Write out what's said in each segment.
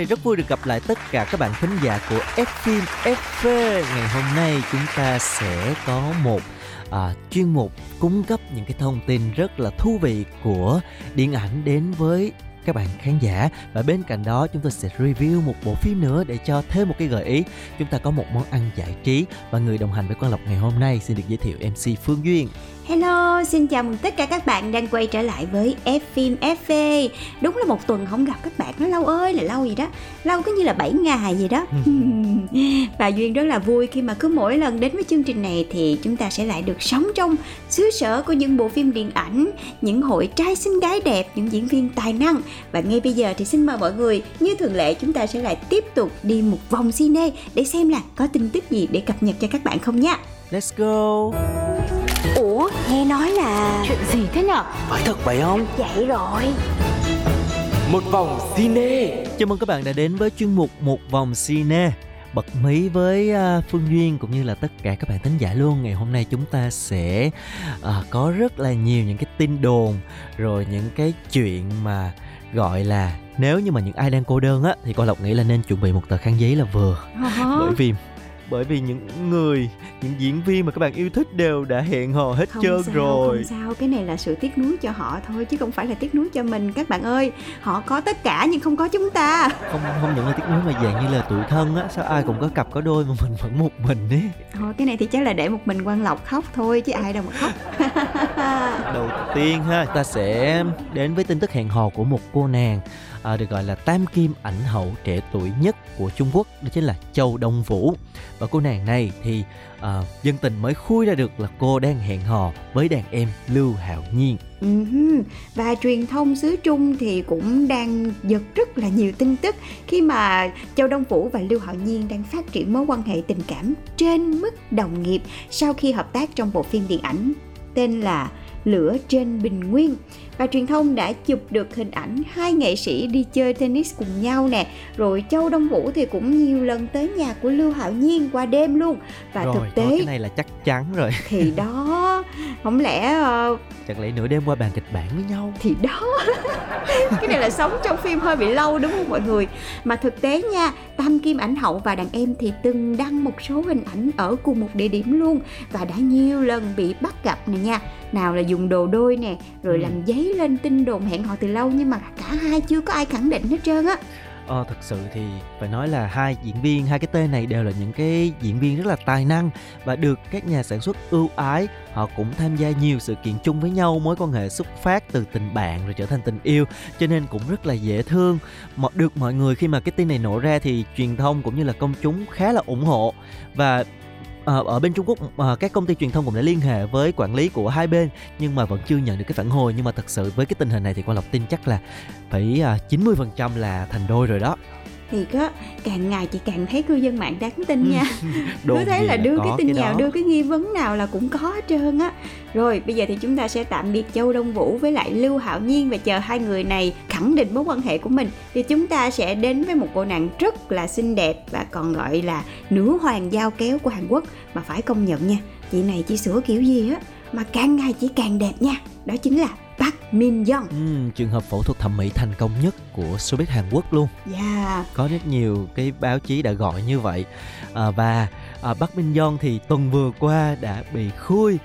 ơi, rất vui được gặp lại tất cả các bạn khán giả của F phim FV. Ngày hôm nay chúng ta sẽ có một à, chuyên mục cung cấp những cái thông tin rất là thú vị của điện ảnh đến với các bạn khán giả. Và bên cạnh đó chúng tôi sẽ review một bộ phim nữa để cho thêm một cái gợi ý. Chúng ta có một món ăn giải trí và người đồng hành với quan Lộc ngày hôm nay xin được giới thiệu MC Phương Duyên. Hello, xin chào mừng tất cả các bạn đang quay trở lại với F phim FV. Đúng là một tuần không gặp các bạn nó lâu ơi là lâu gì đó, lâu cứ như là 7 ngày gì đó. Và Duyên rất là vui khi mà cứ mỗi lần đến với chương trình này thì chúng ta sẽ lại được sống trong xứ sở của những bộ phim điện ảnh, những hội trai xinh gái đẹp, những diễn viên tài năng. Và ngay bây giờ thì xin mời mọi người, như thường lệ chúng ta sẽ lại tiếp tục đi một vòng cine để xem là có tin tức gì để cập nhật cho các bạn không nhé. Let's go nghe nói là chuyện gì thế nhở? Phải thật vậy không? Vậy rồi. một vòng cine. Chào mừng các bạn đã đến với chuyên mục Một Vòng Cine. Bật mí với à, Phương Duyên cũng như là tất cả các bạn thính giả luôn. Ngày hôm nay chúng ta sẽ à, có rất là nhiều những cái tin đồn Rồi những cái chuyện mà gọi là nếu như mà những ai đang cô đơn á Thì con Lộc nghĩ là nên chuẩn bị một tờ khăn giấy là vừa. Bởi vì bởi vì những người những diễn viên mà các bạn yêu thích đều đã hẹn hò hết không trơn sao, rồi. không sao. Cái này là sự tiếc nuối cho họ thôi chứ không phải là tiếc nuối cho mình. Các bạn ơi họ có tất cả nhưng không có chúng ta. Không không những là tiếc nuối mà dạng như là tủi thân á sao ai cũng có cặp có đôi mà mình vẫn một mình ấy? Thôi cái này thì chắc là để một mình quan lộc khóc thôi chứ ai đâu mà khóc. Đầu tiên ha ta sẽ đến với tin tức hẹn hò của một cô nàng à, được gọi là tam kim ảnh hậu trẻ tuổi nhất của Trung Quốc đó chính là Châu Đông Vũ. Và cô nàng này thì à, dân tình mới khui ra được là cô đang hẹn hò với đàn em Lưu Hạo Nhiên. Ừ và truyền thông xứ Trung thì cũng đang giật rất là nhiều tin tức khi mà Châu Đông Vũ và Lưu Hạo Nhiên đang phát triển mối quan hệ tình cảm trên mức đồng nghiệp sau khi hợp tác trong bộ phim điện ảnh tên là Lửa trên Bình Nguyên và truyền thông đã chụp được hình ảnh hai nghệ sĩ đi chơi tennis cùng nhau nè. Rồi Châu Đông Vũ thì cũng nhiều lần tới nhà của Lưu Hạo Nhiên qua đêm luôn. Và rồi thực thôi tế cái này là chắc chắn rồi. Thì đó không lẽ ờ, chẳng lẽ nửa đêm qua bàn kịch bản với nhau? Thì đó. Cái này là sống trong phim hơi bị lâu đúng không mọi người? Mà thực tế nha tam kim ảnh hậu và đàn em thì từng đăng một số hình ảnh ở cùng một địa điểm luôn và đã nhiều lần bị bắt gặp nè nha. Nào là dùng đồ đôi nè rồi Ừ. làm giấy lên tin đồn hẹn hò từ lâu nhưng mà cả hai chưa có ai khẳng định hết trơn á. Ờ, thật sự thì phải nói là hai diễn viên hai cái tên này đều là những cái diễn viên rất là tài năng và được các nhà sản xuất ưu ái. Họ cũng tham gia nhiều sự kiện chung với nhau mối quan hệ xuất phát từ tình bạn rồi trở thành tình yêu cho nên cũng rất là dễ thương. Mà được mọi người khi mà cái tin này nổ ra thì truyền thông cũng như là công chúng khá là ủng hộ. Và ờ, ở bên Trung Quốc ờ, các công ty truyền thông cũng đã liên hệ với quản lý của hai bên nhưng mà vẫn chưa nhận được cái phản hồi. Nhưng mà thật sự với cái tình hình này thì Quang Lộc tin chắc là phải ờ, à, 90% là thành đôi rồi đó thì có càng ngày chị càng thấy cư dân mạng đáng tin nha. Đồn cứ thấy là đưa cái tin nào đưa cái nghi vấn nào là cũng có hết trơn á. Rồi bây giờ thì chúng ta sẽ tạm biệt châu đông vũ với lại lưu hạo nhiên và chờ hai người này khẳng định mối quan hệ của mình. Thì chúng ta sẽ đến với một cô nàng rất là xinh đẹp và còn gọi là nữ hoàng giao kéo của hàn quốc mà phải công nhận nha chị này chỉ sửa kiểu gì á mà càng ngày chỉ càng đẹp nha. Đó chính là Park Min Young Ừm, trường hợp phẫu thuật thẩm mỹ thành công nhất của showbiz Hàn Quốc luôn. Yeah. Có rất nhiều cái báo chí đã gọi như vậy. À, và à, Bắc Minh Yeon thì tuần vừa qua đã bị khui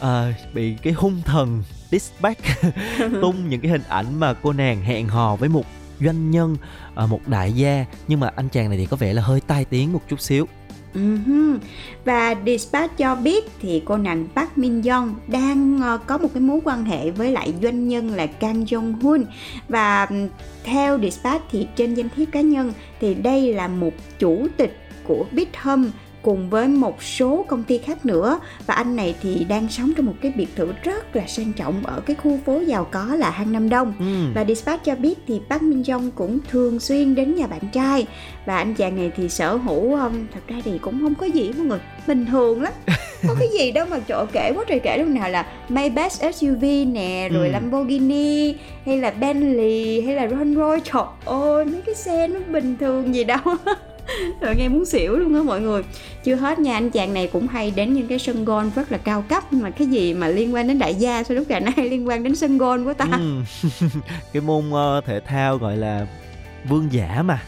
à, bị cái hung thần dispatch tung những cái hình ảnh mà cô nàng hẹn hò với một doanh nhân à, một đại gia. Nhưng mà anh chàng này thì có vẻ là hơi tai tiếng một chút xíu Ừm, Và Dispatch cho biết thì cô nàng Park Min Young đang ờ, có một cái mối quan hệ với lại doanh nhân là Kang Jong Hun và theo Dispatch thì trên danh thiếp cá nhân thì đây là một chủ tịch của Big Home cùng với một số công ty khác nữa. Và anh này thì đang sống trong một cái biệt thự rất là sang trọng ở cái khu phố giàu có là Hang Nam Đông. Ừ. và Dispatch cho biết thì Park Min Young cũng thường xuyên đến nhà bạn trai. Và anh chàng này thì sở hữu um, thật ra thì cũng không có gì mọi người. Bình thường lắm. Có cái gì đâu mà chỗ kể quá trời kể lúc nào là Maybach SUV nè rồi Ừ. Lamborghini hay là Bentley hay là Rolls Royce trời ơi mấy cái xe nó bình thường gì đâu rồi nghe muốn xỉu luôn á mọi người chưa hết nha anh chàng này cũng hay đến những cái sân golf rất là cao cấp mà cái gì mà liên quan đến đại gia sao lúc cả nay liên quan đến sân golf của ta Ừ. cái môn uh, thể thao gọi là vương giả mà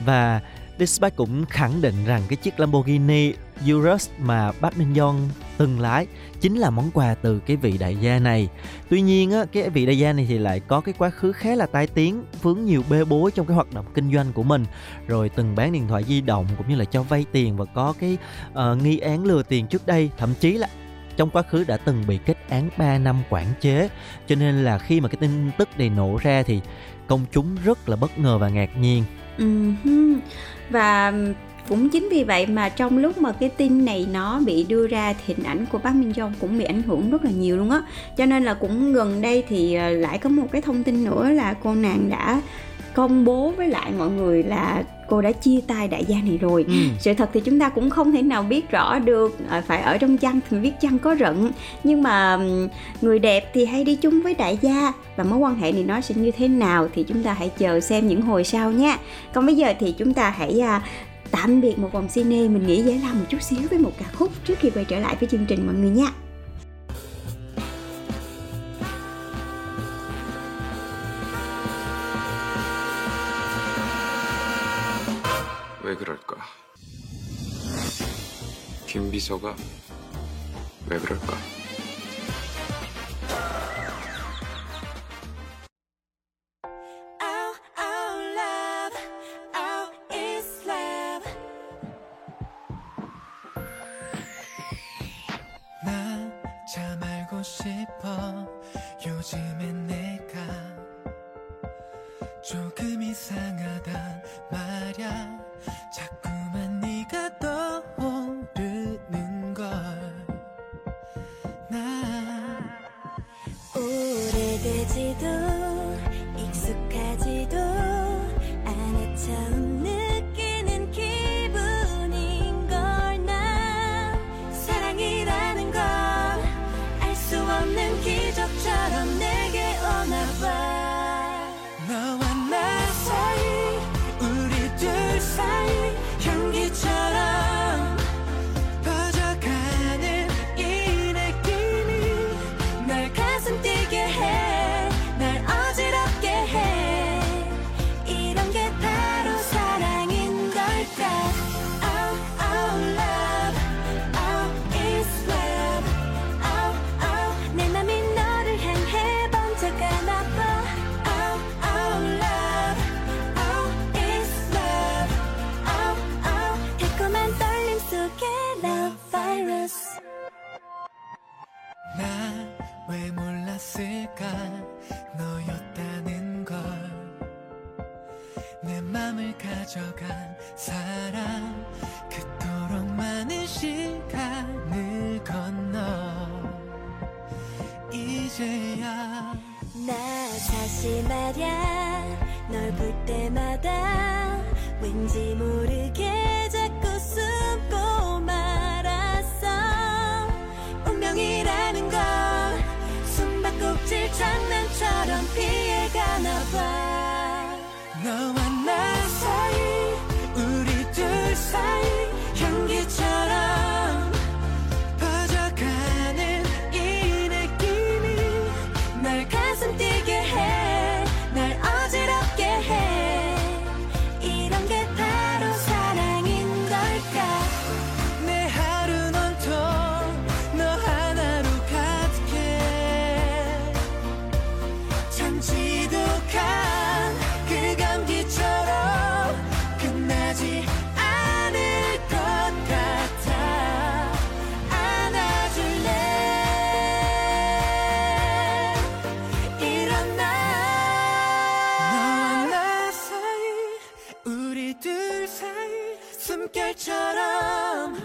và Dispatch cũng khẳng định rằng cái chiếc Lamborghini Urus mà Park Min Young từng lái chính là món quà từ cái vị đại gia này. Tuy nhiên á, cái vị đại gia này thì lại có cái quá khứ khá là tai tiếng, vướng nhiều bê bối trong cái hoạt động kinh doanh của mình, rồi từng bán điện thoại di động cũng như là cho vay tiền và có cái uh, nghi án lừa tiền trước đây, thậm chí là trong quá khứ đã từng bị kết án 3 năm quản chế. Cho nên là khi mà cái tin tức này nổ ra thì công chúng rất là bất ngờ và ngạc nhiên. Ừm, và cũng chính vì vậy mà trong lúc mà cái tin này nó bị đưa ra thì hình ảnh của Park Min Young cũng bị ảnh hưởng rất là nhiều luôn á. Cho nên là cũng gần đây thì ờ, lại có một cái thông tin nữa là cô nàng đã công bố với lại mọi người là cô đã chia tay đại gia này rồi. Ừ. sự thật thì chúng ta cũng không thể nào biết rõ được ờ, phải ở trong chăn thì biết chăn có rận. Nhưng mà người đẹp thì hay đi chung với đại gia và mối quan hệ này nó sẽ như thế nào thì chúng ta hãy chờ xem những hồi sau nha. Còn bây giờ thì chúng ta hãy à, tạm biệt một vòng cine. Mình nghĩ giải lao một chút xíu với một ca khúc trước khi quay trở lại với chương trình mọi người nha 왜 그럴까? 김 비서가 왜 그럴까? 사실 말야 널 볼 때마다 왠지 모르게 자꾸 숨고 말았어. 운명이라는 걸 숨바꼭질 장난 사이 숨결처럼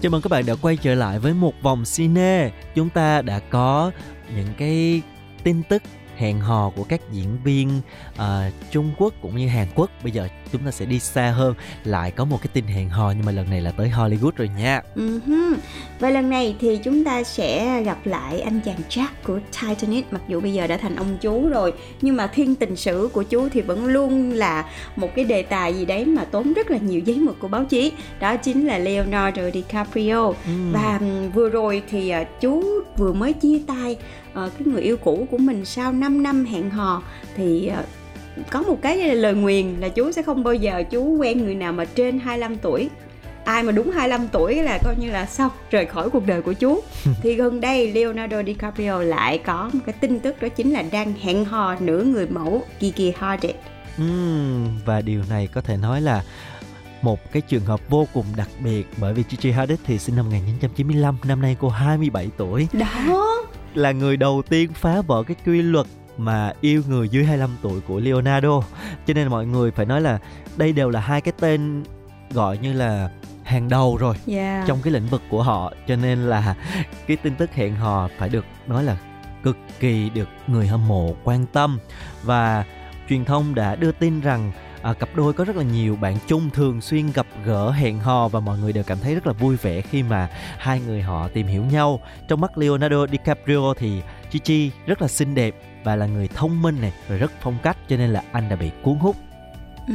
Chào mừng các bạn đã quay trở lại với một vòng cine. Chúng ta đã có những cái tin tức hẹn hò của các diễn viên à, Trung Quốc cũng như Hàn Quốc. Bây giờ chúng ta sẽ đi xa hơn, lại có một cái tin hẹn hò nhưng mà lần này là tới Hollywood rồi nha. Uh-huh. Và lần này thì chúng ta sẽ gặp lại anh chàng Jack của Titanic mặc dù bây giờ đã thành ông chú rồi nhưng mà thiên tình sử của chú thì vẫn luôn là một cái đề tài gì đấy mà tốn rất là nhiều giấy mực của báo chí đó chính là Leonardo DiCaprio Ừm. và ừm, vừa rồi thì à, chú vừa mới chia tay ờ, cái người yêu cũ của mình sau 5 năm hẹn hò thì ờ, có một cái lời nguyền là chú sẽ không bao giờ chú quen người nào mà trên 25 tuổi. Ai mà đúng 25 tuổi là coi như là xong rời khỏi cuộc đời của chú. Thì gần đây Leonardo DiCaprio lại có một cái tin tức đó chính là đang hẹn hò nửa người mẫu Gigi Hadid Ừm, và điều này có thể nói là một cái trường hợp vô cùng đặc biệt bởi vì Gigi Hadid thì sinh năm 1995, năm nay cô 27 tuổi, đó là người đầu tiên phá vỡ cái quy luật mà yêu người dưới 25 tuổi của Leonardo. Cho nên mọi người phải nói là đây đều là hai cái tên gọi như là hàng đầu rồi yeah. trong cái lĩnh vực của họ cho nên là cái tin tức hẹn hò phải được nói là cực kỳ được người hâm mộ quan tâm và truyền thông đã đưa tin rằng à, cặp đôi có rất là nhiều bạn chung thường xuyên gặp gỡ hẹn hò và mọi người đều cảm thấy rất là vui vẻ khi mà hai người họ tìm hiểu nhau. Trong mắt Leonardo DiCaprio thì Gigi rất là xinh đẹp và là người thông minh này rồi rất phong cách cho nên là anh đã bị cuốn hút. Ừ,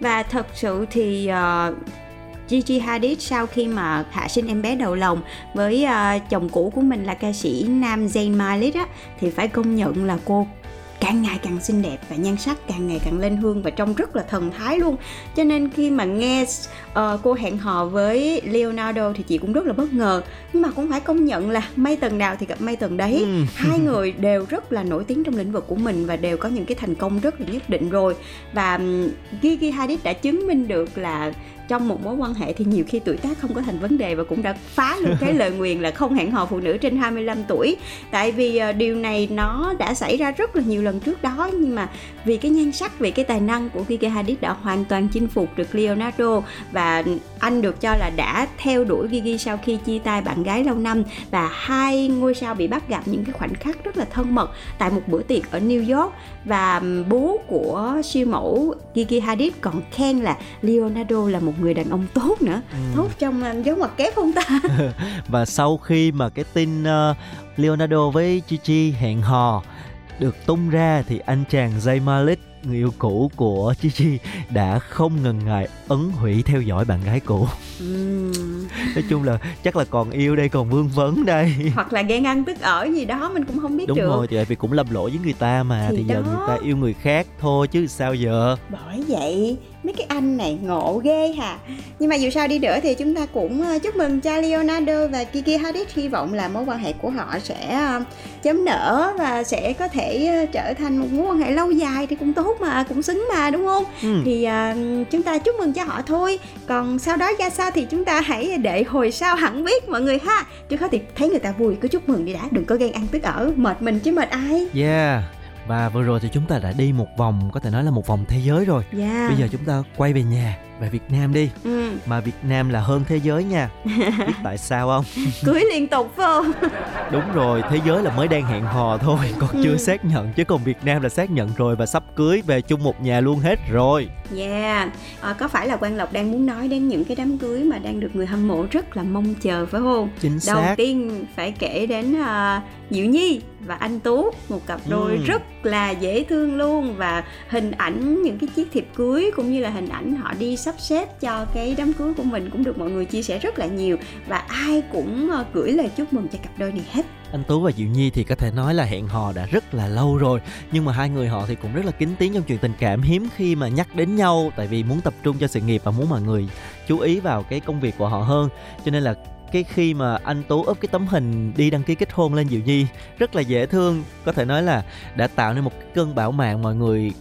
và thật sự thì uh, Gigi Hadid sau khi mà hạ sinh em bé đầu lòng với uh, chồng cũ của mình là ca sĩ nam Zayn Malik á thì phải công nhận là cô càng ngày càng xinh đẹp và nhan sắc càng ngày càng lên hương và trông rất là thần thái luôn. Cho nên khi mà nghe ờ, cô hẹn hò với Leonardo thì chị cũng rất là bất ngờ. Nhưng mà cũng phải công nhận là mây tầng nào thì gặp mây tầng đấy. Ừm. hai người đều rất là nổi tiếng trong lĩnh vực của mình và đều có những cái thành công rất là nhất định rồi. Và Gigi Hadid đã chứng minh được là trong một mối quan hệ thì nhiều khi tuổi tác không có thành vấn đề và cũng đã phá được cái lời nguyền là không hẹn hò phụ nữ trên 25 tuổi. Tại vì ờ, điều này nó đã xảy ra rất là nhiều lần trước đó nhưng mà vì cái nhan sắc vì cái tài năng của Gigi Hadid đã hoàn toàn chinh phục được Leonardo và anh được cho là đã theo đuổi Gigi sau khi chia tay bạn gái lâu năm và hai ngôi sao bị bắt gặp những cái khoảnh khắc rất là thân mật tại một bữa tiệc ở New York. Và bố của siêu mẫu Gigi Hadid còn khen là Leonardo là một người đàn ông tốt nữa. Tốt trong dấu ngoặc kép không ta? Và sau khi mà cái tin ờ, Leonardo với Gigi hẹn hò được tung ra thì anh chàng Zayn Malik người yêu cũ của Gigi đã không ngần ngại ấn hủy theo dõi bạn gái cũ. Nói chung là chắc là còn yêu đây còn vương vấn đây. Hoặc là ghen ăn tức ở gì đó mình cũng không biết đúng được. rồi thì tại vì cũng lầm lỗi với người ta mà Thì thì, giờ đó. người ta yêu người khác thôi chứ sao giờ? Bởi vậy mấy cái anh này ngộ ghê hà. Nhưng mà dù sao đi nữa thì chúng ta cũng ờ, chúc mừng cho Leonardo và Gigi Hadid. Hy vọng là mối quan hệ của họ sẽ ờ, chấm nở và sẽ có thể ờ, trở thành một mối quan hệ lâu dài thì cũng tốt mà cũng xứng mà đúng không? Ừ. thì ờ, chúng ta chúc mừng cho họ thôi. Còn sau đó ra sao thì chúng ta hãy để hồi sau hẳn biết mọi người ha. Chứ không thì thấy người ta vui cứ chúc mừng đi đã đừng có ghen ăn tức ở mệt mình chứ mệt ai. Yeah và vừa rồi thì chúng ta đã đi một vòng có thể nói là một vòng thế giới rồi. Dạ. Bây giờ chúng ta quay về nhà về Việt Nam đi ừ. mà Việt Nam là hơn thế giới nha biết tại sao không cưới liên tục phải không đúng rồi thế giới là mới đang hẹn hò thôi còn chưa Ừ. xác nhận chứ còn Việt Nam là xác nhận rồi và sắp cưới về chung một nhà luôn hết rồi Yeah, à, có phải là Quang Lộc đang muốn nói đến những cái đám cưới mà đang được người hâm mộ rất là mong chờ phải không? chính Đầu xác tiên phải kể đến à, Diệu Nhi và anh Tú, một cặp đôi Ừ. rất là dễ thương luôn và hình ảnh những cái chiếc thiệp cưới cũng như là hình ảnh họ đi sắp xếp cho cái đám cưới của mình cũng được mọi người chia sẻ rất là nhiều và ai cũng ờ, gửi lời chúc mừng cho cặp đôi này hết. anh Tú và Diệu Nhi thì có thể nói là hẹn hò đã rất là lâu rồi, nhưng mà hai người họ thì cũng rất là kín tiếng trong chuyện tình cảm hiếm khi mà nhắc đến nhau, tại vì muốn tập trung cho sự nghiệp và muốn mọi người chú ý vào cái công việc của họ hơn cho nên là cái khi mà anh Tú up cái tấm hình đi đăng ký kết hôn lên Diệu Nhi rất là dễ thương, có thể nói là đã tạo nên một cái cơn bão mạng mọi người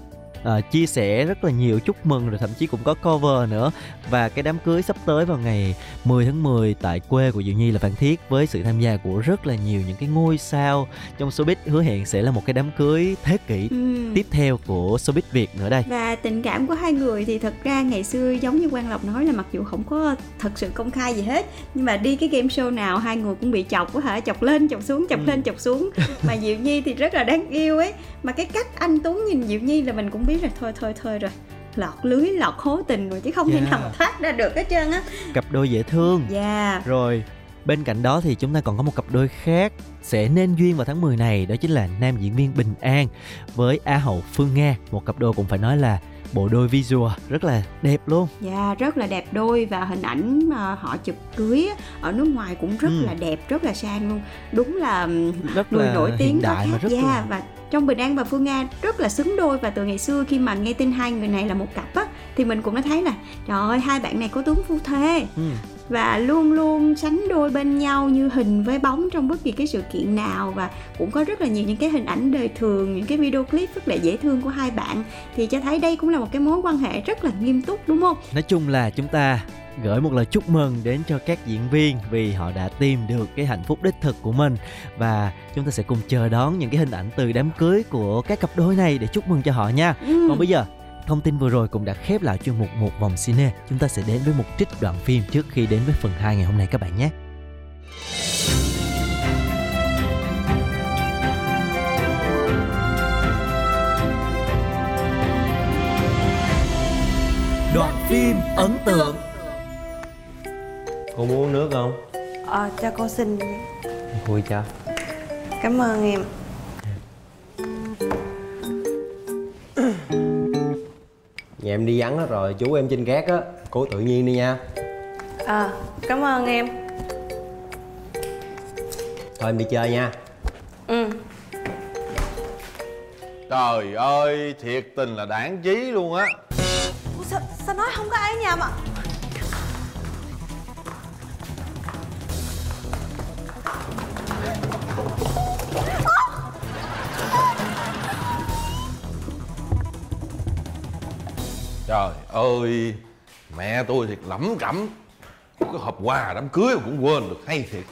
ờ, chia sẻ rất là nhiều chúc mừng rồi thậm chí cũng có cover nữa. Và cái đám cưới sắp tới vào ngày 10 tháng 10 tại quê của Diệu Nhi là Phan Thiết với sự tham gia của rất là nhiều những cái ngôi sao trong showbiz hứa hẹn sẽ là một cái đám cưới thế kỷ Ừ. tiếp theo của showbiz Việt nữa đây. Và tình cảm của hai người thì thật ra ngày xưa giống như Quang Lộc nói là mặc dù không có thật sự công khai gì hết nhưng mà đi cái game show nào hai người cũng bị chọc quá hả? Chọc lên chọc xuống chọc Ừ. lên chọc xuống. Mà Diệu Nhi thì rất là đáng yêu ấy. Mà cái cách anh Tuấn nhìn Diệu Nhi là mình cũng biết rồi thôi thôi thôi rồi lọt lưới lọt hố tình rồi chứ không thể Yeah. nào mà thoát ra được hết trơn á cặp đôi dễ thương dạ Rồi, bên cạnh đó thì chúng ta còn có một cặp đôi khác sẽ nên duyên vào tháng 10 này đó chính là nam diễn viên Bình An với Á hậu Phương Nga, một cặp đôi cũng phải nói là bộ đôi visual rất là đẹp luôn. Dạ rất là đẹp đôi và hình ảnh mà họ chụp cưới ở nước ngoài cũng rất Ừ. là đẹp, rất là sang luôn. Đúng là Rất là nổi tiếng hiện đại mà rất dạ, là và trong Bình An và Phương Nga rất là xứng đôi và từ ngày xưa khi mà nghe tin hai người này là một cặp á thì mình cũng đã thấy là trời ơi hai bạn này có tướng phu thê. Ừ. và luôn luôn sánh đôi bên nhau như hình với bóng trong bất kỳ cái sự kiện nào và cũng có rất là nhiều những cái hình ảnh đời thường những cái video clip rất là dễ thương của hai bạn. Thì cho thấy đây cũng là một cái mối quan hệ rất là nghiêm túc đúng không? Nói chung là chúng ta gửi một lời chúc mừng đến cho các diễn viên vì họ đã tìm được cái hạnh phúc đích thực của mình và chúng ta sẽ cùng chờ đón những cái hình ảnh từ đám cưới của các cặp đôi này để chúc mừng cho họ nha. Ừ. Còn bây giờ thông tin vừa rồi cũng đã khép lại chuyên mục một vòng cine. Chúng ta sẽ đến với một trích đoạn phim trước khi đến với phần 2 ngày hôm nay các bạn nhé. Đoạn phim ấn tượng Cô muốn uống nước không? Ờ, cho cô xin. Vui cho Cảm ơn em. Nhà em đi vắng hết rồi, chú em trên gác á. Cố tự nhiên đi nha. Ờ, cảm ơn em. Thôi em đi chơi nha. Ừ, Trời ơi, thiệt tình là đáng chí luôn á. Ủa, sao, sao nói không có ai ở nhà mà Trời ơi, mẹ tôi thiệt lẩm cẩm. Cái hộp quà đám cưới mà cũng quên được hay thiệt.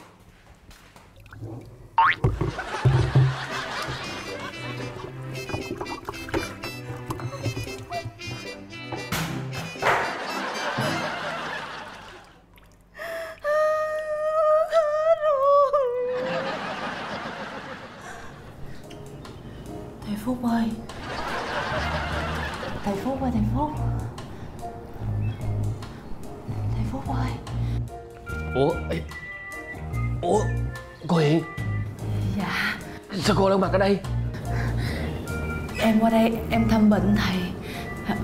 Đây? Em qua đây em thăm bệnh thầy. À,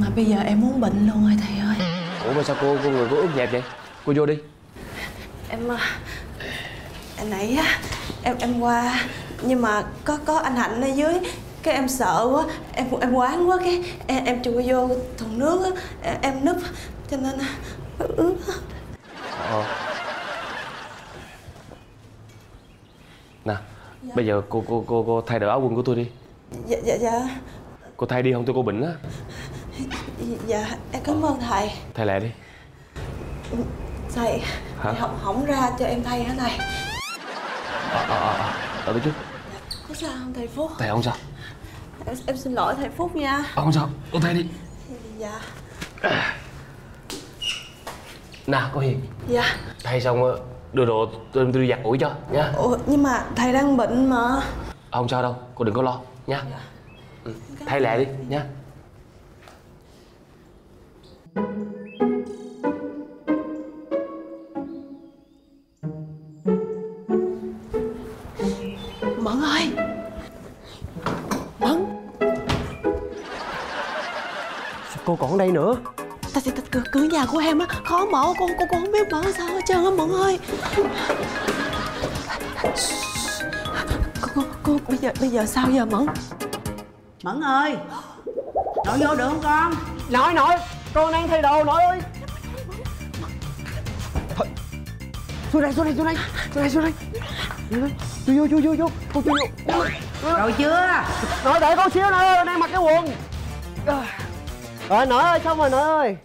Mà bây giờ em muốn bệnh luôn rồi thầy ơi. Ủa mà sao cô cô người có ướt nhẹp vậy? Cô vô đi. Em à, Hồi nãy á Em em qua. Nhưng mà có có anh Hạnh ở dưới. Cái em sợ quá em em quán quá cái. Em, em chui vô thùng nước á em, em núp. Cho nên ướt á. Ờ Bây giờ cô cô cô cô thay đổi áo quần của tôi đi. Dạ dạ dạ. Cô thay đi không tôi cô bệnh á. Dạ em cảm ơn thầy. Thay lẹ đi. Thầy Hả? thầy không hỏng ra cho em thay hả thầy? Ờ ờ ờ ờ Đợi tôi chút có sao không thầy phúc? Thầy không sao. Em, em xin lỗi thầy phúc nha. Ờ, Không sao. Cô thay đi. Dạ. Nè cô Hiền. Dạ. Thay xong ờ, đưa đồ tôi, tôi đi giặt ủi cho nha. Ủa, nhưng mà thầy đang bệnh mà. Ờ, Không sao đâu Cô đừng có lo nha. Ừ. Thay lẹ đi nha. Mẫn ơi. Mẫn. Sao cô còn ở đây nữa ta thì cửa, cửa nhà của em á khó mở con con con không biết mở sao hết trơn á mẫn ơi cô, cô, cô bây giờ bây giờ sao giờ mẫn? Mẫn ơi Nội vô được không con? Nội nội Con đang thay đồ nội ơi Thôi Xuống đây xuống đây xuống đây Xuống đây. Xuống đây. Vô vô vô vô vô Cô vô. Vô Rồi chưa? Nội đợi con xíu nội ơi đang mặc cái quần. Rồi nội ơi xong rồi nội ơi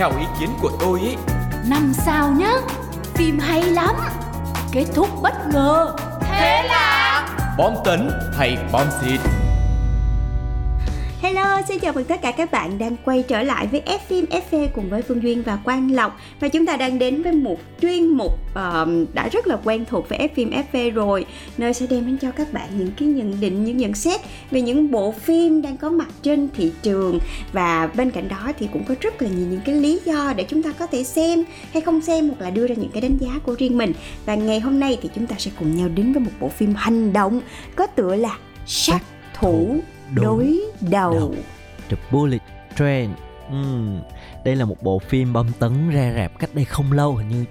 Theo ý kiến của tôi ấy Năm sao nhá Phim hay lắm. Kết thúc bất ngờ. Thế là Bom tấn hay bom xịt Hello, xin chào mừng tất cả các bạn đang quay trở lại với F phim FV cùng với Phương Duyên và Quang Lộc. Và chúng ta đang đến với một chuyên mục uh, đã rất là quen thuộc với F phim FV rồi nơi sẽ đem đến cho các bạn những cái nhận định, những nhận xét về những bộ phim đang có mặt trên thị trường. Và bên cạnh đó thì cũng có rất là nhiều những cái lý do để chúng ta có thể xem hay không xem hoặc là đưa ra những cái đánh giá của riêng mình. Và ngày hôm nay thì chúng ta sẽ cùng nhau đến với một bộ phim hành động có tựa là sát thủ đối đầu. đầu. The Bullet Train Ừm, Đây là một bộ phim bom tấn ra rạp cách đây không lâu Hình như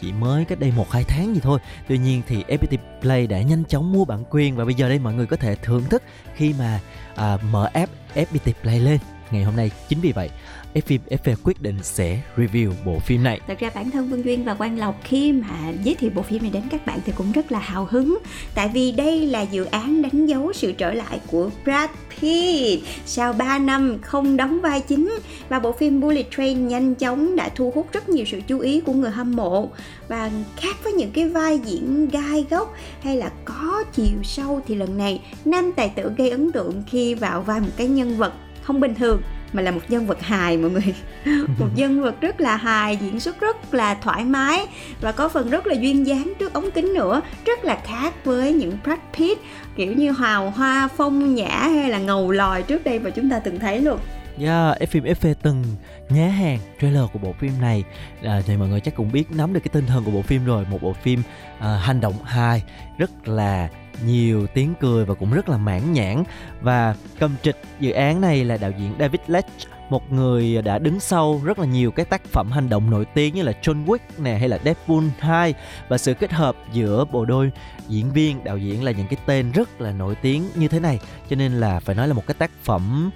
chỉ mới cách đây một hai tháng gì thôi Tuy nhiên thì FPT Play đã nhanh chóng mua bản quyền Và bây giờ đây mọi người có thể thưởng thức khi mà à, mở app FPT Play lên Ngày hôm nay chính vì vậy Phim FV quyết định sẽ review bộ phim này. Thật ra bản thân Vương Duyên và Quang Lộc khi mà giới thiệu bộ phim này đến các bạn thì cũng rất là hào hứng. Tại vì đây là dự án đánh dấu sự trở lại của Brad Pitt. Sau 3 năm không đóng vai chính Và bộ phim Bullet Train nhanh chóng đã thu hút rất nhiều sự chú ý của người hâm mộ. Và khác với những cái vai diễn gai góc hay là có chiều sâu Thì lần này nam tài tử gây ấn tượng khi vào vai một cái nhân vật không bình thường mà là một nhân vật hài mọi người. Một nhân vật rất là hài diễn xuất rất là thoải mái và có phần rất là duyên dáng trước ống kính nữa. Rất là khác với những Brad Pitt kiểu như hào hoa phong nhã hay là ngầu lòi trước đây mà chúng ta từng thấy luôn. Yeah, phim FV từng nhá hàng trailer của bộ phim này. À, thì mọi người chắc cũng biết nắm được cái tinh thần của bộ phim rồi. Một bộ phim à, hành động hài rất là nhiều tiếng cười và cũng rất là mãn nhãn. Và cầm trịch dự án này là đạo diễn David Leitch một người đã đứng sau rất là nhiều cái tác phẩm hành động nổi tiếng như là John Wick nè hay là Deadpool 2 và sự kết hợp giữa bộ đôi diễn viên, đạo diễn là những cái tên rất là nổi tiếng như thế này. Cho nên là phải nói là một cái tác phẩm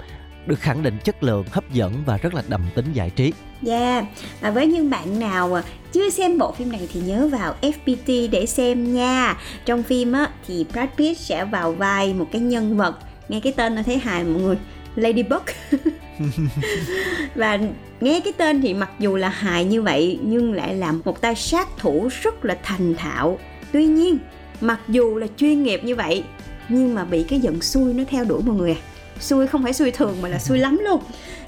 được khẳng định chất lượng, hấp dẫn và rất là đậm tính giải trí. Yeah, và với những bạn nào à, chưa xem bộ phim này thì nhớ vào FPT để xem nha. Trong phim á, thì Brad Pitt sẽ vào vai một cái nhân vật. Nghe cái tên nó thấy hài mọi người. Ladybug Và nghe cái tên thì mặc dù là hài như vậy Nhưng lại là một tay sát thủ rất là thành thạo. Tuy nhiên, mặc dù là chuyên nghiệp như vậy Nhưng mà bị cái giận xui nó theo đuổi mọi người à. Xui không phải xui thường mà là xui lắm luôn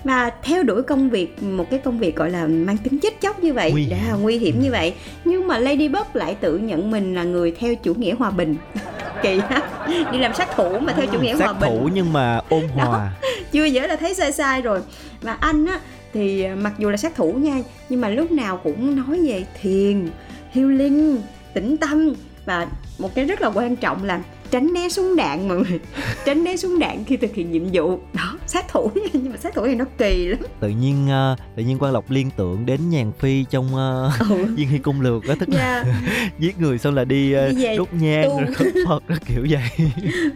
và theo đuổi công việc một cái công việc gọi là mang tính chết chóc như vậy Nguy hiểm. đã nguy hiểm như vậy. Nhưng mà Ladybug lại tự nhận mình là người theo chủ nghĩa hòa bình. Kỳ ha. Đi làm sát thủ mà theo chủ nghĩa hòa sát bình. thủ nhưng mà ôn hòa. Chưa dễ là thấy sai sai rồi. Và anh á thì mặc dù là sát thủ nha nhưng mà lúc nào cũng nói về thiền healing tĩnh tâm. Và một cái rất là quan trọng là tránh né súng đạn mọi người. Tránh né súng đạn khi thực hiện nhiệm vụ. Đó sát thủ nhưng mà sát thủ thì nó kỳ lắm tự nhiên ờ, tự nhiên quan lộc liên tưởng đến nhàn phi trong uh, Ừ. viên hy cung lược đó tức là Dạ. giết người xong là đi, đốt nhang tu. rồi phật đó kiểu vậy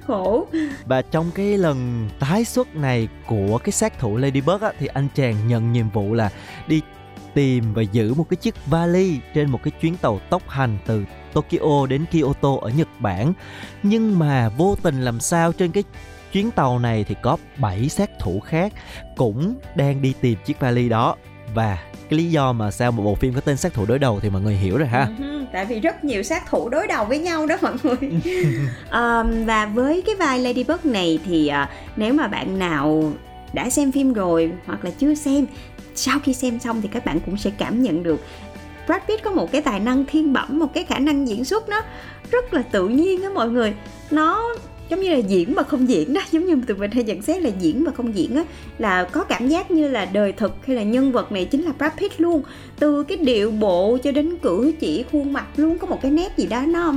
khổ và trong cái lần tái xuất này của cái sát thủ Ladybug á, thì anh chàng nhận nhiệm vụ là đi tìm và giữ một cái chiếc vali trên một cái chuyến tàu tốc hành từ Tokyo đến Kyoto ở Nhật Bản nhưng mà vô tình làm sao trên cái chuyến tàu này thì có 7 sát thủ khác cũng đang đi tìm chiếc vali đó. Và cái lý do mà sao một bộ phim có tên sát thủ đối đầu thì mọi người hiểu rồi ha. Ừ, tại vì rất nhiều sát thủ đối đầu với nhau đó mọi người. Ờm, và với cái vai Ladybug này thì à, nếu mà bạn nào đã xem phim rồi hoặc là chưa xem sau khi xem xong thì các bạn cũng sẽ cảm nhận được Brad Pitt có một cái tài năng thiên bẩm một cái khả năng diễn xuất nó rất là tự nhiên á mọi người. Nó giống như là diễn mà không diễn đó giống như tụi mình hay nhận xét là diễn mà không diễn á là có cảm giác như là đời thực hay là nhân vật này chính là Brad Pitt luôn. Từ cái điệu bộ cho đến cử chỉ khuôn mặt luôn có một cái nét gì đó nó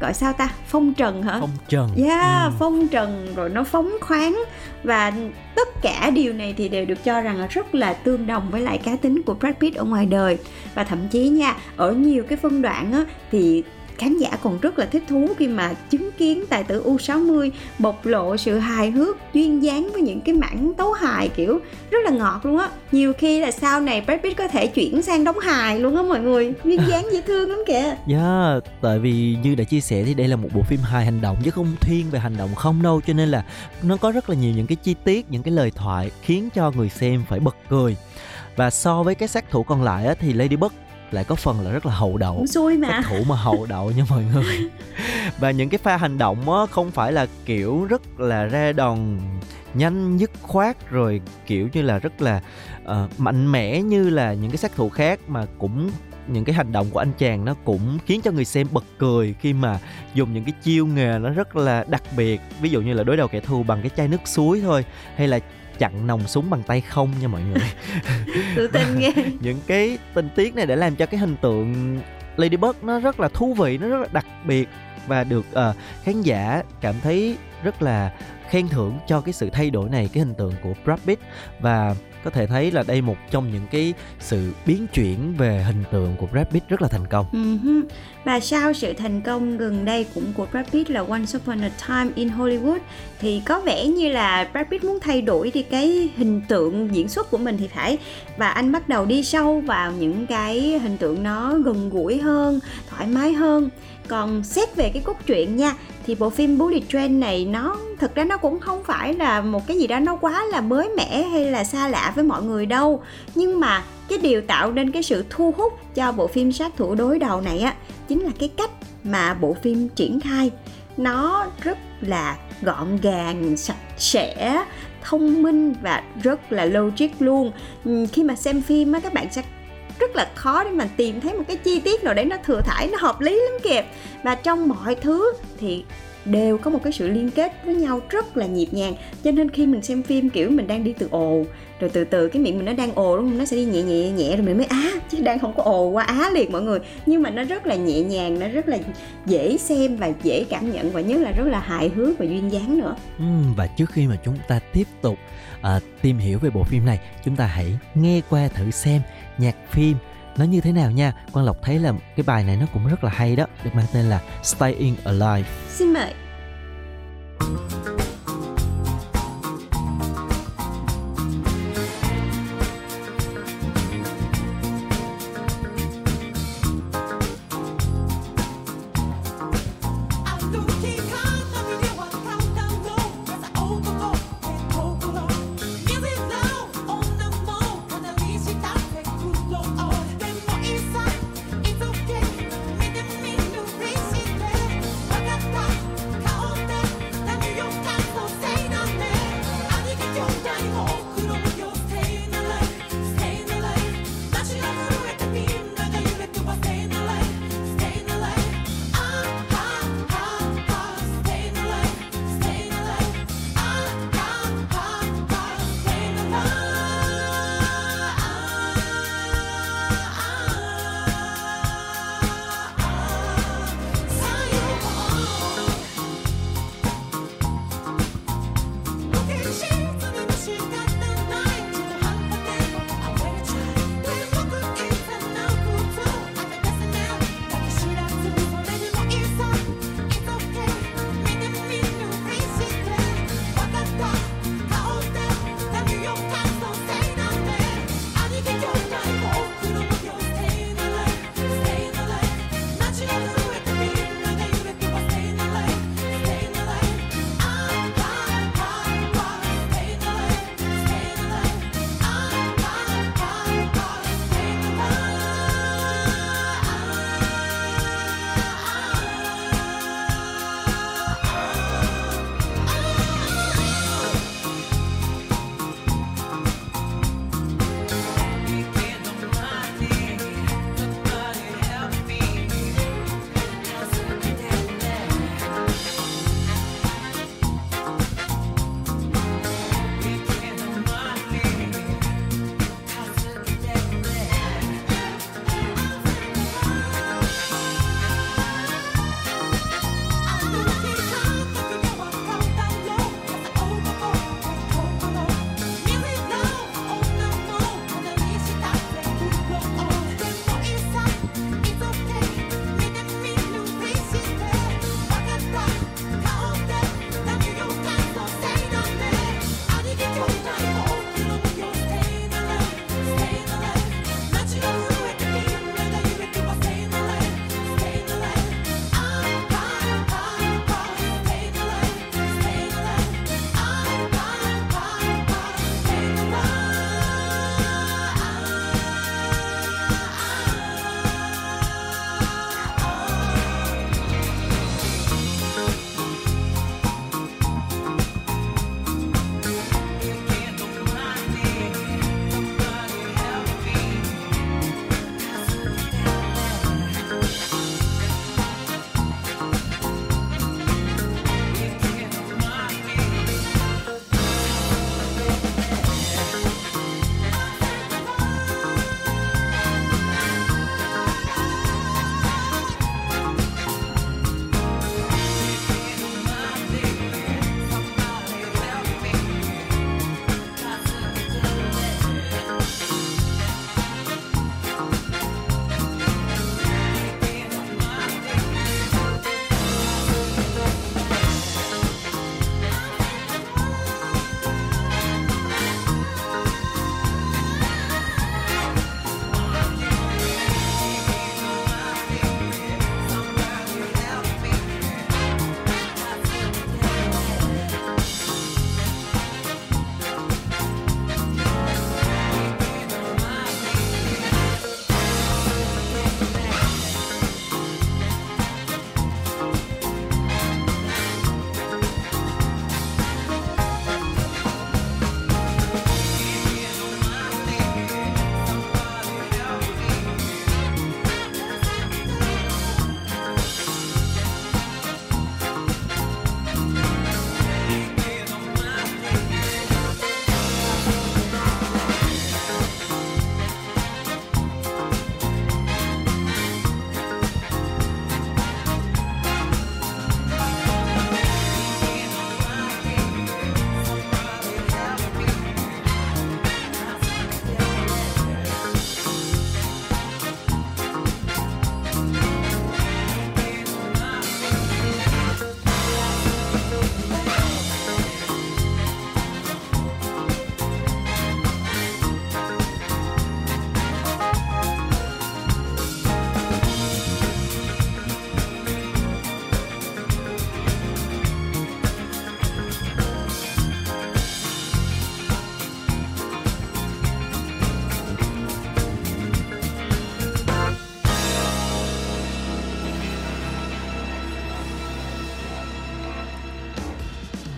gọi sao ta phong trần hả? Phong trần. Yeah, Ừ. phong trần rồi nó phóng khoáng. Và tất cả điều này thì đều được cho rằng là rất là tương đồng với lại cá tính của Brad Pitt ở ngoài đời. Và thậm chí nha ở nhiều cái phân đoạn á thì khán giả còn rất là thích thú khi mà chứng kiến tài tử U60 bộc lộ sự hài hước duyên dáng với những cái mảng tấu hài kiểu rất là ngọt luôn á. Nhiều khi là sau này Brad Pitt có thể chuyển sang đóng hài luôn á mọi người. Duyên dáng dễ thương lắm kìa. Yeah, tại vì như đã chia sẻ thì đây là một bộ phim hài hành động chứ không thiên về hành động không đâu cho nên là nó có rất là nhiều những cái chi tiết, những cái lời thoại khiến cho người xem phải bật cười. Và so với cái sát thủ còn lại á, thì Ladybug lại có phần là rất là hậu đậu. Xui mà. Thủ mà hậu đậu nha mọi người. Và những cái pha hành động á không phải là kiểu rất là ra đòn nhanh dứt khoát rồi kiểu như là rất là uh, mạnh mẽ như là những cái sát thủ khác mà cũng những cái hành động của anh chàng nó cũng khiến cho người xem bật cười khi mà dùng những cái chiêu nghề nó rất là đặc biệt. Ví dụ như là đối đầu kẻ thù bằng cái chai nước suối thôi hay là chặn nòng súng bằng tay không nha mọi người. Tự tin nghe những cái tình tiết này để làm cho cái hình tượng Ladybug nó rất là thú vị nó rất là đặc biệt và được uh, khán giả cảm thấy rất là khen thưởng cho cái sự thay đổi này cái hình tượng của Brad Pitt. Và có thể thấy là đây một trong những cái sự biến chuyển về hình tượng của Brad Pitt rất là thành công. Uh-huh. Và sau sự thành công gần đây cũng của Brad Pitt là Once Upon a Time in Hollywood thì có vẻ như là Brad Pitt muốn thay đổi đi cái hình tượng diễn xuất của mình thì phải và anh bắt đầu đi sâu vào những cái hình tượng nó gần gũi hơn, thoải mái hơn. Còn xét về cái cốt truyện nha, thì bộ phim Bullet Train này nó thực ra nó cũng không phải là một cái gì đó nó quá là mới mẻ hay là xa lạ với mọi người đâu. Nhưng mà cái điều tạo nên cái sự thu hút cho bộ phim sát thủ đối đầu này á, chính là cái cách mà bộ phim triển khai. Nó rất là gọn gàng, sạch sẽ, thông minh và rất là logic luôn. Khi mà xem phim á, các bạn sẽ rất là khó để mà tìm thấy một cái chi tiết nào để nó thừa thải nó hợp lý lắm kìa. Và trong mọi thứ thì đều có một cái sự liên kết với nhau rất là nhịp nhàng. Cho nên khi mình xem phim kiểu mình đang đi từ ồ rồi từ từ cái miệng mình nó đang ồ đúng không? Nó sẽ đi nhẹ nhẹ nhẹ rồi mình mới á chứ đang không có ồ qua á liền mọi người. Nhưng mà nó rất là nhẹ nhàng nó rất là dễ xem và dễ cảm nhận và nhất là rất là hài hước và duyên dáng nữa. Ừ, và trước khi mà chúng ta tiếp tục à, tìm hiểu về bộ phim này chúng ta hãy nghe qua thử xem nhạc phim. Nó như thế nào nha? Quang Lộc thấy là cái bài này nó cũng rất là hay đó, được mang tên là Staying Alive. Xin mời.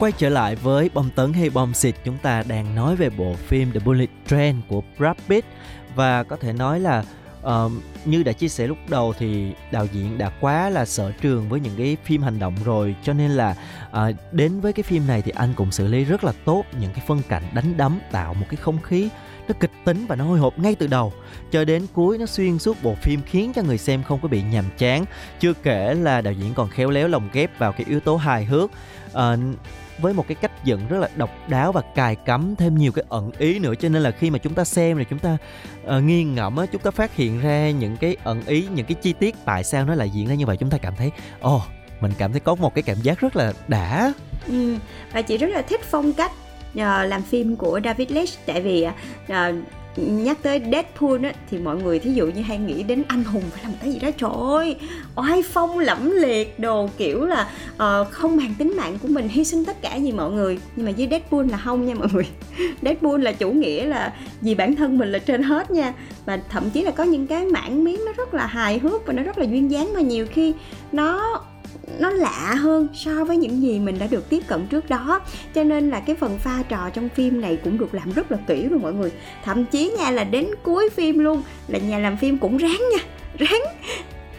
Quay trở lại với bom tấn hay bom xịt chúng ta đang nói về bộ phim The Bullet Train của Brad Pitt. Và có thể nói là uh, như đã chia sẻ lúc đầu thì đạo diễn đã quá là sở trường với những cái phim hành động rồi cho nên là uh, đến với cái phim này thì anh cũng xử lý rất là tốt những cái phân cảnh đánh đấm tạo một cái không khí nó kịch tính và nó hồi hộp ngay từ đầu. Cho đến cuối nó xuyên suốt bộ phim khiến cho người xem không có bị nhàm chán. Chưa kể là đạo diễn còn khéo léo lồng ghép vào cái yếu tố hài hước. Uh, với một cái cách dựng rất là độc đáo và cài cắm thêm nhiều cái ẩn ý nữa. Cho nên là khi mà chúng ta xem rồi chúng ta ờ, uh, nghiêng ngẫm á chúng ta phát hiện ra những cái ẩn ý những cái chi tiết tại sao nó lại diễn ra như vậy chúng ta cảm thấy ồ oh, mình cảm thấy có một cái cảm giác rất là đã. Ừ, và chị rất là thích phong cách uh, làm phim của David Leitch. Tại vì uh, nhắc tới Deadpool á thì mọi người thí dụ như hay nghĩ đến anh hùng phải làm cái gì đó. Trời ơi oai phong lẫm liệt đồ kiểu là uh, không màng tính mạng của mình hy sinh tất cả gì mọi người. Nhưng mà với Deadpool là không nha mọi người. Deadpool là chủ nghĩa là vì bản thân mình là trên hết nha. Và thậm chí là có những cái mảng miếng nó rất là hài hước và nó rất là duyên dáng mà nhiều khi nó nó lạ hơn so với những gì mình đã được tiếp cận trước đó. Cho nên là cái phần pha trò trong phim này cũng được làm rất là kỹ luôn mọi người. Thậm chí nha, là đến cuối phim luôn, là nhà làm phim cũng ráng nha, ráng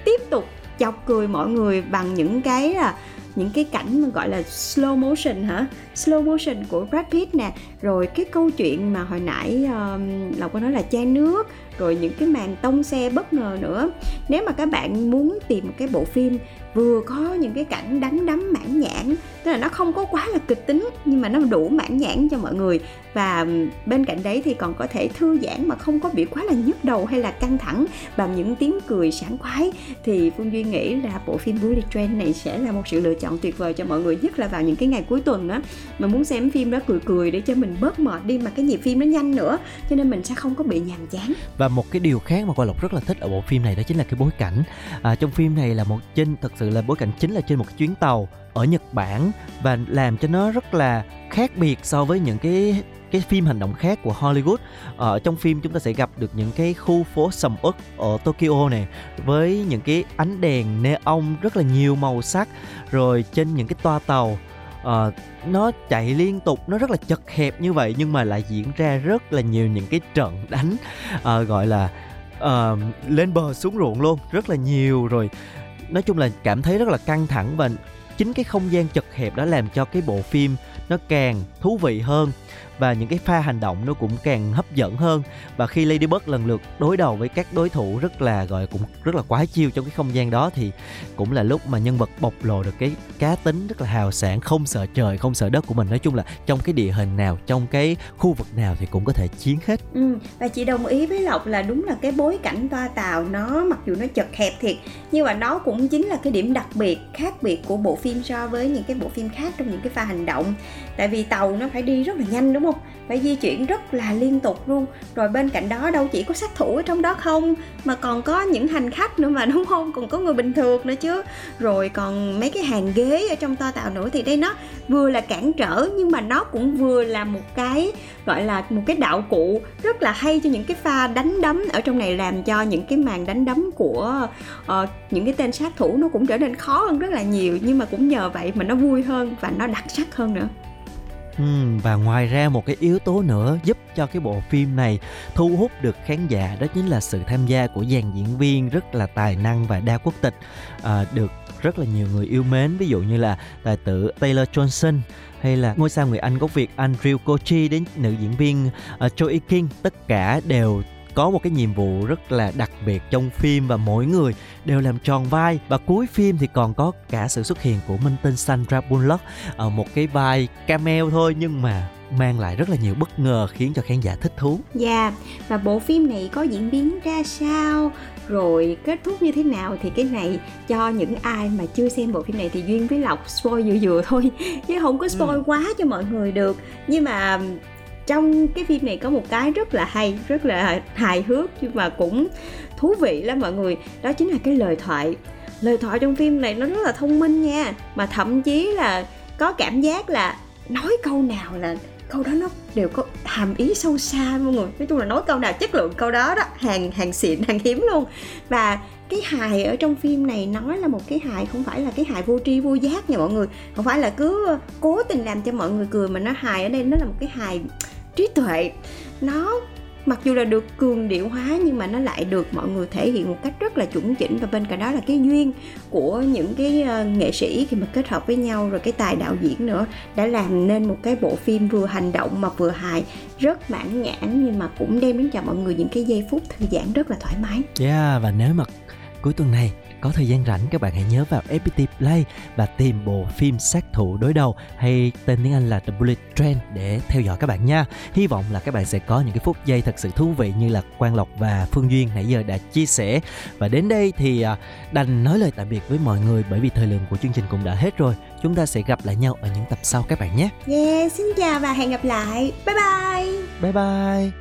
tiếp tục chọc cười mọi người bằng những cái là, những cái cảnh mà gọi là slow motion hả? Slow motion của Brad Pitt nè rồi cái câu chuyện mà hồi nãy um, lộc có nói là chai nước rồi những cái màn tông xe bất ngờ nữa. Nếu mà các bạn muốn tìm một cái bộ phim vừa có những cái cảnh đánh đấm mãn nhãn tức là nó không có quá là kịch tính nhưng mà nó đủ mãn nhãn cho mọi người và um, bên cạnh đấy thì còn có thể thư giãn mà không có bị quá là nhức đầu hay là căng thẳng bằng những tiếng cười sảng khoái thì phương duy nghĩ là bộ phim Bullet Train này sẽ là một sự lựa chọn tuyệt vời cho mọi người nhất là vào những cái ngày cuối tuần á mà muốn xem phim đó cười cười để cho mình bớt mệt đi mà cái nhịp phim nó nhanh nữa. Cho nên mình sẽ không có bị nhàm chán. Và một cái điều khác mà quan Lộc rất là thích ở bộ phim này đó chính là cái bối cảnh. À, trong phim này là một trên thật sự là bối cảnh chính là trên một cái chuyến tàu ở Nhật Bản và làm cho nó rất là khác biệt so với những cái cái phim hành động khác của Hollywood. Ở trong phim chúng ta sẽ gặp được những cái khu phố sầm uất ở Tokyo này với những cái ánh đèn neon rất là nhiều màu sắc rồi trên những cái toa tàu uh, nó chạy liên tục nó rất là chật hẹp như vậy nhưng mà lại diễn ra rất là nhiều những cái trận đánh uh, gọi là uh, lên bờ xuống ruộng luôn rất là nhiều. Rồi nói chung là cảm thấy rất là căng thẳng và chính cái không gian chật hẹp đó làm cho cái bộ phim nó càng thú vị hơn và những cái pha hành động nó cũng càng hấp dẫn hơn. Và khi Ladybug lần lượt đối đầu với các đối thủ rất là gọi cũng rất là quái chiêu trong cái không gian đó thì cũng là lúc mà nhân vật bộc lộ được cái cá tính rất là hào sản không sợ trời không sợ đất của mình. Nói chung là trong cái địa hình nào trong cái khu vực nào thì cũng có thể chiến hết. Ừ, và chị đồng ý với lộc là đúng là cái bối cảnh toa tàu nó mặc dù nó chật hẹp thiệt nhưng mà nó cũng chính là cái điểm đặc biệt khác biệt của bộ phim so với những cái bộ phim khác trong những cái pha hành động tại vì tàu nó phải đi rất là nhanh đúng không? Phải di chuyển rất là liên tục luôn. Rồi bên cạnh đó đâu chỉ có sát thủ ở trong đó không mà còn có những hành khách nữa mà đúng không? Còn có người bình thường nữa chứ. Rồi còn mấy cái hàng ghế ở trong toa tàu nữa thì đây nó vừa là cản trở nhưng mà nó cũng vừa là một cái gọi là một cái đạo cụ rất là hay cho những cái pha đánh đấm ở trong này làm cho những cái màn đánh đấm của uh, những cái tên sát thủ nó cũng trở nên khó hơn rất là nhiều. Nhưng mà cũng nhờ vậy mà nó vui hơn và nó đặc sắc hơn nữa. Ừ, và ngoài ra một cái yếu tố nữa giúp cho cái bộ phim này thu hút được khán giả đó chính là sự tham gia của dàn diễn viên rất là tài năng và đa quốc tịch. À, được rất là nhiều người yêu mến ví dụ như là tài tử Taylor Johnson hay là ngôi sao người Anh gốc Việt Andrew Kochi đến nữ diễn viên ờ, uh, Joey King. Tất cả đều có một cái nhiệm vụ rất là đặc biệt trong phim và mỗi người đều làm tròn vai và cuối phim thì còn có cả sự xuất hiện của minh tinh Sandra Bullock ở một cái vai cameo thôi nhưng mà mang lại rất là nhiều bất ngờ khiến cho khán giả thích thú. Dạ, yeah, và bộ phim này có diễn biến ra sao, rồi kết thúc như thế nào thì cái này cho những ai mà chưa xem bộ phim này thì duyên với lộc spoil vừa vừa thôi chứ không có spoil ừ. quá cho mọi người được. Nhưng mà trong cái phim này có một cái rất là hay, rất là hài hước nhưng mà cũng thú vị lắm mọi người. Đó chính là cái lời thoại. Lời thoại trong phim này nó rất là thông minh nha, mà thậm chí là có cảm giác là nói câu nào là câu đó nó đều có hàm ý sâu xa mọi người. Nói chung là nói câu nào, chất lượng câu đó đó, hàng hàng xịn, hàng hiếm luôn. Và cái hài ở trong phim này nói là một cái hài, không phải là cái hài vô tri vô giác nha mọi người. Không phải là cứ cố tình làm cho mọi người cười mà nó hài ở đây, nó là một cái hài trí tuệ. Nó mặc dù là được cường điệu hóa nhưng mà nó lại được mọi người thể hiện một cách rất là chuẩn chỉnh và bên cạnh đó là cái duyên của những cái ờ, nghệ sĩ khi mà kết hợp với nhau rồi cái tài đạo diễn nữa đã làm nên một cái bộ phim vừa hành động mà vừa hài rất mãn nhãn nhưng mà cũng đem đến cho mọi người những cái giây phút thư giãn rất là thoải mái. Yeah, và nếu mà cuối tuần này có thời gian rảnh các bạn hãy nhớ vào FPT Play và tìm bộ phim sát thủ đối đầu hay tên tiếng Anh là The Bullet Train để theo dõi các bạn nha. Hy vọng là các bạn sẽ có những cái phút giây thật sự thú vị như là Quang Lộc và Phương Duyên nãy giờ đã chia sẻ. Và đến đây thì à, đành nói lời tạm biệt với mọi người bởi vì thời lượng của chương trình cũng đã hết rồi. Chúng ta sẽ gặp lại nhau ở những tập sau các bạn nhé. yeah xin chào và hẹn gặp lại bye bye Bye bye.